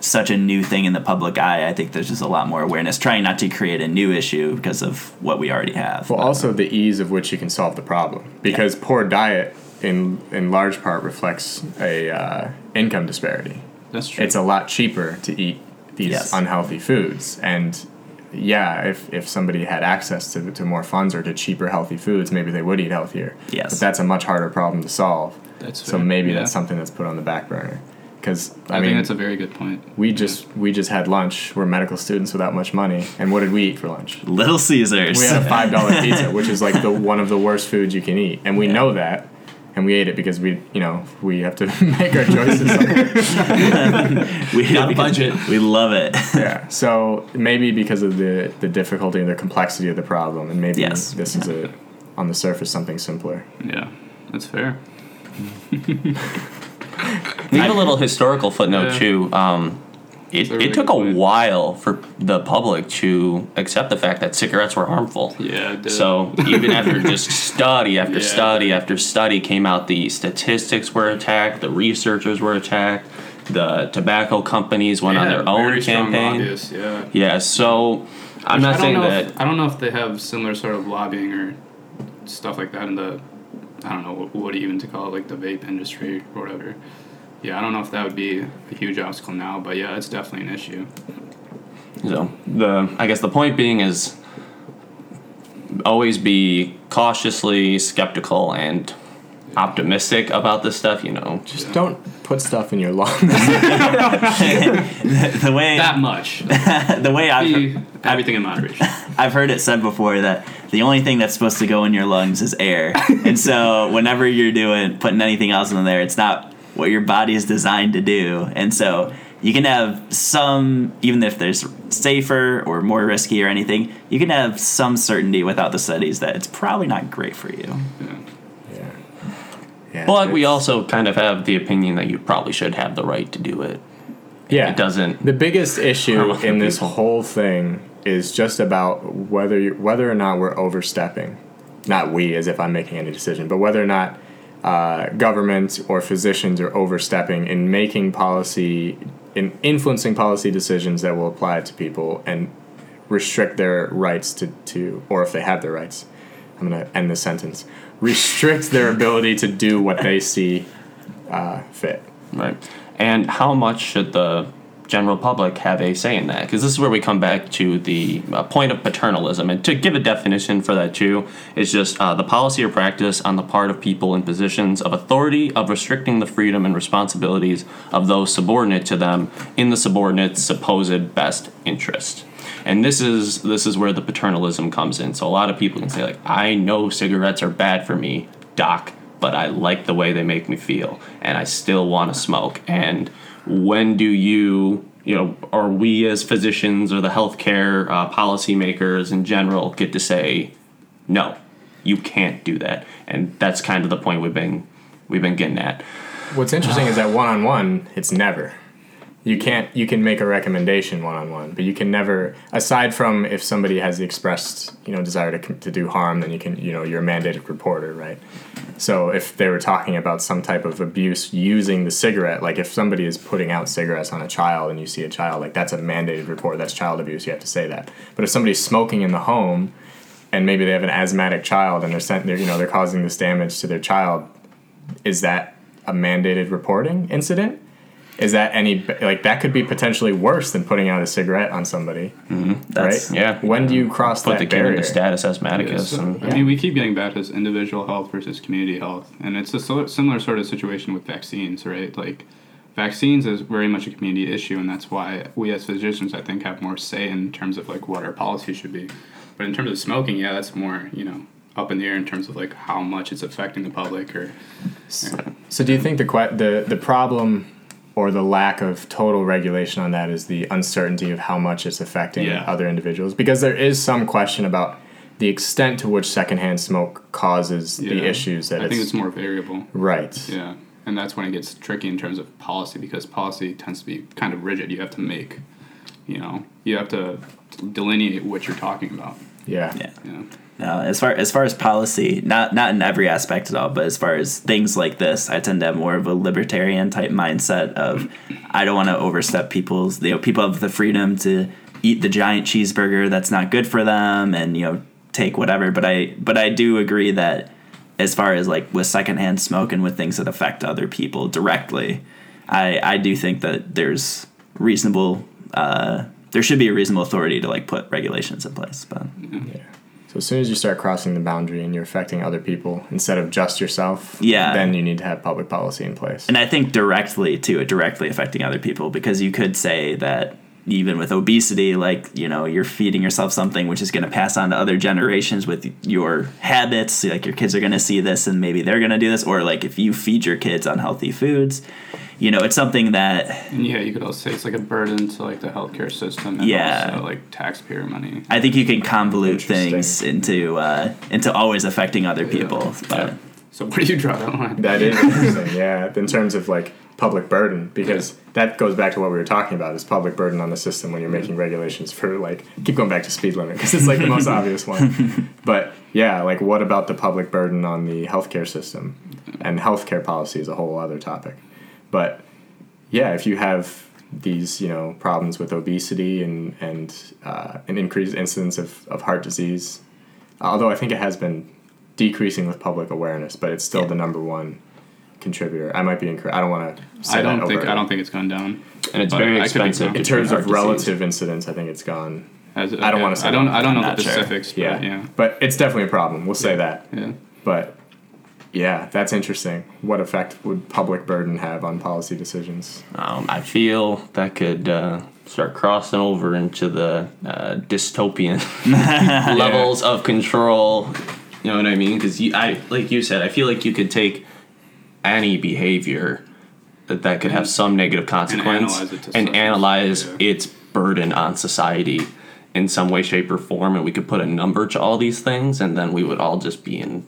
such a new thing in the public eye, I think there's just a lot more awareness. Trying not to create a new issue because of what we already have. Well, But- also the ease of which you can solve the problem, because poor diet, in in large part, reflects a uh, income disparity. That's true. It's a lot cheaper to eat these Yes. unhealthy foods, and yeah, if if somebody had access to to more funds or to cheaper healthy foods, maybe they would eat healthier. Yes. but that's a much harder problem to solve. That's So fair. maybe Yeah. that's something that's put on the back burner. Because I, I, mean, think that's a very good point. we just we just had lunch. We're medical students without much money, and what did we eat for lunch? Little Caesars. We had a five dollar pizza, which is like the one of the worst foods you can eat, and we Yeah. know that, and we ate it because we, you know, we have to make our choices. we Got a budget. We love it. yeah. So maybe because of the the difficulty and the complexity of the problem, and maybe Yes. this is a on the surface something simpler. Yeah, that's fair. We have a little historical footnote Yeah. too. Um, it, it took a point. while for the public to accept the fact that cigarettes were harmful. Yeah. it did. So even after just study after Yeah. study after study came out, the statistics were attacked, the researchers were attacked, the tobacco companies went on their own campaign. lobbyists, Yeah. Yeah, so I'm not saying that. If, I don't know if they have similar sort of lobbying or stuff like that in the. I don't know what, what even to call it, like the vape industry or whatever. Yeah, I don't know if that would be a huge obstacle now, but yeah, it's definitely an issue. So the I guess the point being is always be cautiously skeptical and optimistic about this stuff. You know, Just don't put stuff in your lungs. the way That much. the way I've Be everything in moderation. I've heard it said before that the only thing that's supposed to go in your lungs is air. and so whenever you're doing putting anything else in there, it's not what your body is designed to do. And so you can have some even if there's safer or more risky or anything, you can have some certainty without the studies that it's probably not great for you. Yeah. yeah. Yeah. but we also kind of have the opinion that you probably should have the right to do it. yeah. It doesn't. The biggest issue in this people. whole thing is just about whether you, whether or not we're overstepping. Not we, as if I'm making any decision, but whether or not uh, government or physicians are overstepping in making policy, in influencing policy decisions that will apply to people and restrict their rights to, to or if they have their rights. I'm going to end this sentence. Restrict their ability to do what they see uh, fit. Right. And how much should the general public have a say in that? Because this is where we come back to the uh, point of paternalism. And to give a definition for that, too, is just uh, the policy or practice on the part of people in positions of authority of restricting the freedom and responsibilities of those subordinate to them in the subordinate's supposed best interest. And this is this is where the paternalism comes in. So a lot of people can say like, I know cigarettes are bad for me, doc, but I like the way they make me feel, and I still want to smoke. And when do you, you know, are we as physicians or the healthcare uh, policymakers in general get to say, no, you can't do that? And that's kind of the point we've been we've been getting at. What's interesting is that one on one, it's never. You can't. You can make a recommendation one on one, but you can never. Aside from if somebody has the expressed, you know, desire to to do harm, then you can. You know, you're a mandated reporter, right? So if they were talking about some type of abuse using the cigarette, like if somebody is putting out cigarettes on a child and you see a child, like that's a mandated report. That's child abuse. You have to say that. But if somebody's smoking in the home, and maybe they have an asthmatic child and they're sent, they're, you know, they're causing this damage to their child, is that a mandated reporting incident? Is that any like that could be potentially worse than putting out a cigarette on somebody, mm-hmm. That's right? yeah. When do you cross Put that the kid barrier? into status Yeah, asthmaticus. so, and, I mean, we keep getting back to individual health versus community health, and it's a similar sort of situation with vaccines, right? Like, vaccines is very much a community issue, and that's why we as physicians, I think, have more say in terms of like what our policy should be. But in terms of smoking, yeah, that's more you know up in the air in terms of like how much it's affecting the public or So do you think the que- the the problem or the lack of total regulation on that is the uncertainty of how much it's affecting Yeah. other individuals? Because there is some question about the extent to which secondhand smoke causes the issues that I it's, think it's more variable. right. Yeah, and that's when it gets tricky in terms of policy because policy tends to be kind of rigid. You have to make, you know, you have to delineate what you're talking about. Yeah. Yeah. Yeah. No, as far as far as policy, not not in every aspect at all, but as far as things like this, I tend to have more of a libertarian type mindset of I don't want to overstep people's. You know, people have the freedom to eat the giant cheeseburger that's not good for them, and you know take whatever. But I but I do agree that as far as like with secondhand smoke and with things that affect other people directly, I I do think that there's reasonable. Uh, there should be a reasonable authority to like put regulations in place, but So as soon as you start crossing the boundary and you're affecting other people instead of just yourself, Yeah. then you need to have public policy in place. And I think directly too, directly affecting other people because you could say that even with obesity, like you know, you're feeding yourself something which is going to pass on to other generations with your habits. Like your kids are going to see this and maybe they're going to do this, or like if you feed your kids unhealthy foods, you know, it's something that yeah, you could also say it's like a burden to like the healthcare system and Yeah. also like taxpayer money. I think you can convolute things into uh, into always affecting other people. But So where do you draw that line? That is interesting, yeah. In terms of like public burden because that goes back to what we were talking about is public burden on the system when you're making regulations for like keep going back to speed limit because it's like the most obvious one but yeah like what about the public burden on the healthcare system and healthcare policy is a whole other topic but yeah if you have these you know problems with obesity and and uh, an increased incidence of, of heart disease although i think it has been decreasing with public awareness but it's still Yeah. the number one contributor i might be incorrect i don't want to I don't that think over I don't think it's gone down. and it's very I could be expensive. in terms heart of disease. relative incidence i think it's gone As, I don't wanna say I don't. that. I don't know the not sure. specifics. But yeah. yeah. but it's definitely a problem we'll say that Yeah. but yeah that's interesting what effect would public burden have on policy decisions Um, I feel that could uh, start crossing over into the uh, dystopian levels of control. You know what I mean? Because I, like you said, I feel like you could take any behavior that, that could have some negative consequence analyze it and analyze yeah. its burden on society in some way, shape, or form, and we could put a number to all these things, and then we would all just be in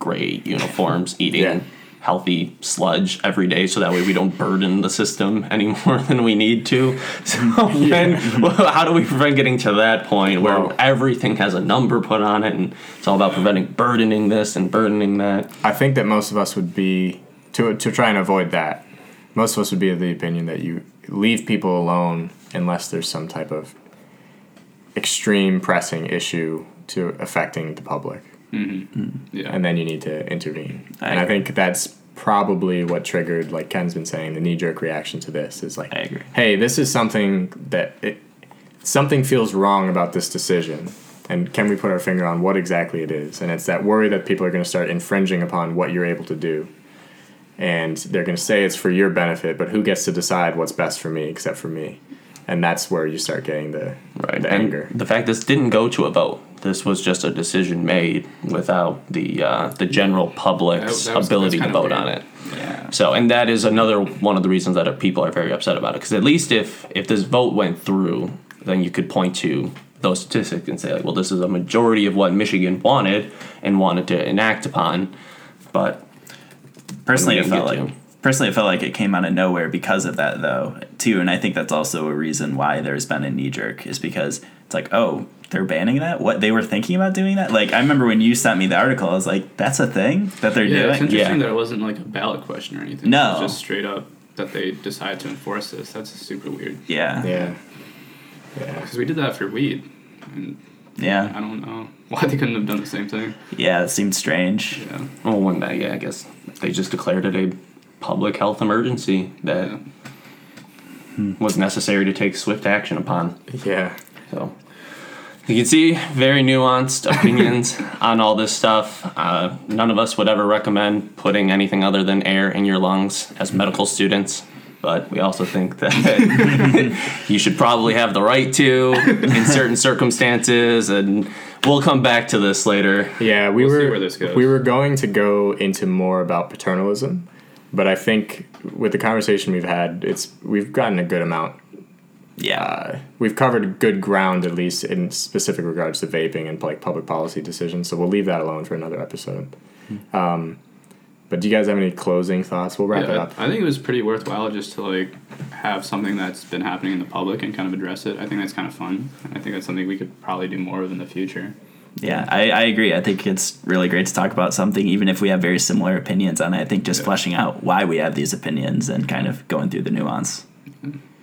gray uniforms eating Yeah. healthy sludge every day so that way we don't burden the system any more than we need to so when, how do we prevent getting to that point where Well- everything has a number put on it and it's all about preventing burdening this and burdening that I think that most of us would be to to try and avoid that. Most of us would be of the opinion that you leave people alone unless there's some type of extreme pressing issue to affecting the public, Mm-hmm. Mm. Yeah. and then you need to intervene. I and I think that's probably what triggered, like Ken's been saying, the knee jerk reaction to this is like, agree. hey, this is something that it, something feels wrong about this decision. And can we put our finger on what exactly it is? And it's that worry that people are going to start infringing upon what you're able to do. And they're going to say it's for your benefit, but who gets to decide what's best for me except for me? And that's where you start getting the, right the and anger. the fact this didn't go to a vote this was just a decision made without the uh, the general public's That- that was- ability to vote on it Yeah. So, and that is another one of the reasons that people are very upset about it. Because at least if if this vote went through, then you could point to those statistics and say like, well, this is a majority of what Michigan wanted and wanted to enact upon. But Personally, it felt like to. personally it felt like it came out of nowhere because of that though too, and I think that's also a reason why there's been a knee jerk is because it's like oh they're banning that what they were thinking about doing that like I remember when you sent me the article I was like that's a thing that they're doing. Yeah, it's interesting Yeah. that it wasn't like a ballot question or anything. No. It was just straight up that they decided to enforce this. That's super weird. yeah yeah. Yeah. Because we did that for weed. And yeah I don't know why they couldn't have done the same thing. yeah it seemed strange Yeah. well, when that, yeah, I guess they just declared it a public health emergency that Yeah. was necessary to take swift action upon. Yeah. So you can see very nuanced opinions on all this stuff. Uh, none of us would ever recommend putting anything other than air in your lungs as medical students. But we also think that you should probably have the right to in certain circumstances, and we'll come back to this later. Yeah, we We'll see were where this goes. we were going to go into more about paternalism, but I think with the conversation we've had, it's we've gotten a good amount. Yeah Uh, we've covered good ground at least in specific regards to vaping and like public policy decisions. So we'll leave that alone for another episode. Um, but do you guys have any closing thoughts? We'll wrap it up. I, I think it was pretty worthwhile just to like have something that's been happening in the public and kind of address it. I think that's kind of fun. I think that's something we could probably do more of in the future. Yeah, I, I agree. I think it's really great to talk about something, even if we have very similar opinions on it. I think just Yeah. fleshing out why we have these opinions and kind of going through the nuance.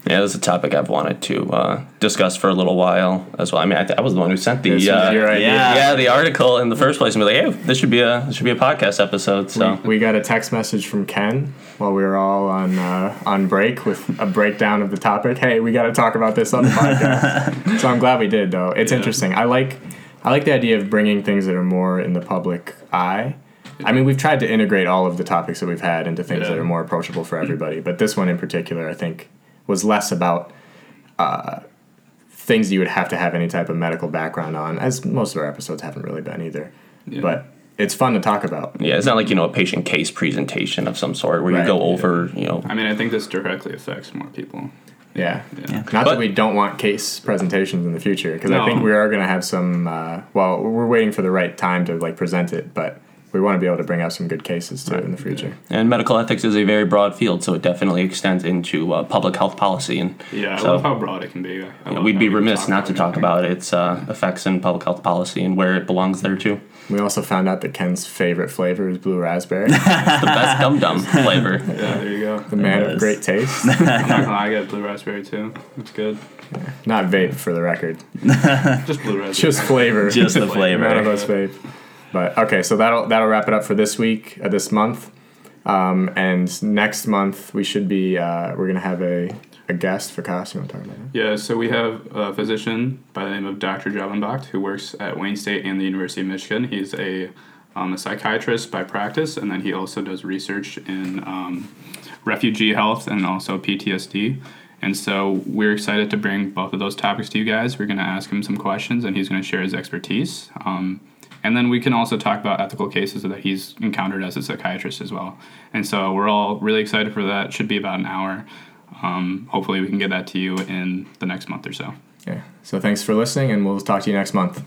Yeah, this is a topic I've wanted to uh, discuss for a little while as well. I mean, I, th- I was the one who sent the This is uh, your idea. yeah. yeah the article in the first place and be like, hey, this should be a this should be a podcast episode. So We got a text message from Ken while we were all on uh, on break with a breakdown of the topic. Hey, we got to talk about this on the podcast. so I'm glad we did, though. It's Yeah. interesting. I like I like the idea of bringing things that are more in the public eye. I mean, we've tried to integrate all of the topics that we've had into things Yeah. that are more approachable for everybody. But this one in particular, I think, was less about uh, things you would have to have any type of medical background on, as most of our episodes haven't really been either. Yeah. But it's fun to talk about. yeah, it's not like you know a patient case presentation of some sort where Right, you go yeah. over you know I mean, I think this directly affects more people. Yeah. Yeah. Yeah. Not that we don't want case presentations in the future, because I think we are going to have some. Uh, well, we're waiting for the right time to like present it, but we we want to be able to bring out some good cases too in the future. And medical ethics is a very broad field, so it definitely extends into uh, public health policy. And Yeah, I so, love how broad it can be. You know, we'd be remiss not to talk everything. about its uh, effects in public health policy and where it belongs there too. We also found out that Ken's favorite flavor is blue raspberry. It's the best dum dum flavor. Yeah, there you go. the man of great taste. I'm not gonna lie, I got blue raspberry too. It's good. Not vape for the record. Just blue raspberry. Just flavor. Just the flavor. None of us vape. But okay, so that'll that'll wrap it up for this week, uh, this month, um, and next month we should be uh, we're gonna have a, a guest for Kos. You want to talk about that? Yeah, so we have a physician by the name of Dr. Javanbakht who works at Wayne State and the University of Michigan. He's a, um, a psychiatrist by practice, and then he also does research in um, refugee health and also PTSD. And so we're excited to bring both of those topics to you guys. We're going to ask him some questions, and he's going to share his expertise. Um, and then we can also talk about ethical cases that he's encountered as a psychiatrist as well. And so we're all really excited for that. Should be about an hour. Um, hopefully, we can get that to you in the next month or so. Yeah. So thanks for listening, and we'll talk to you next month.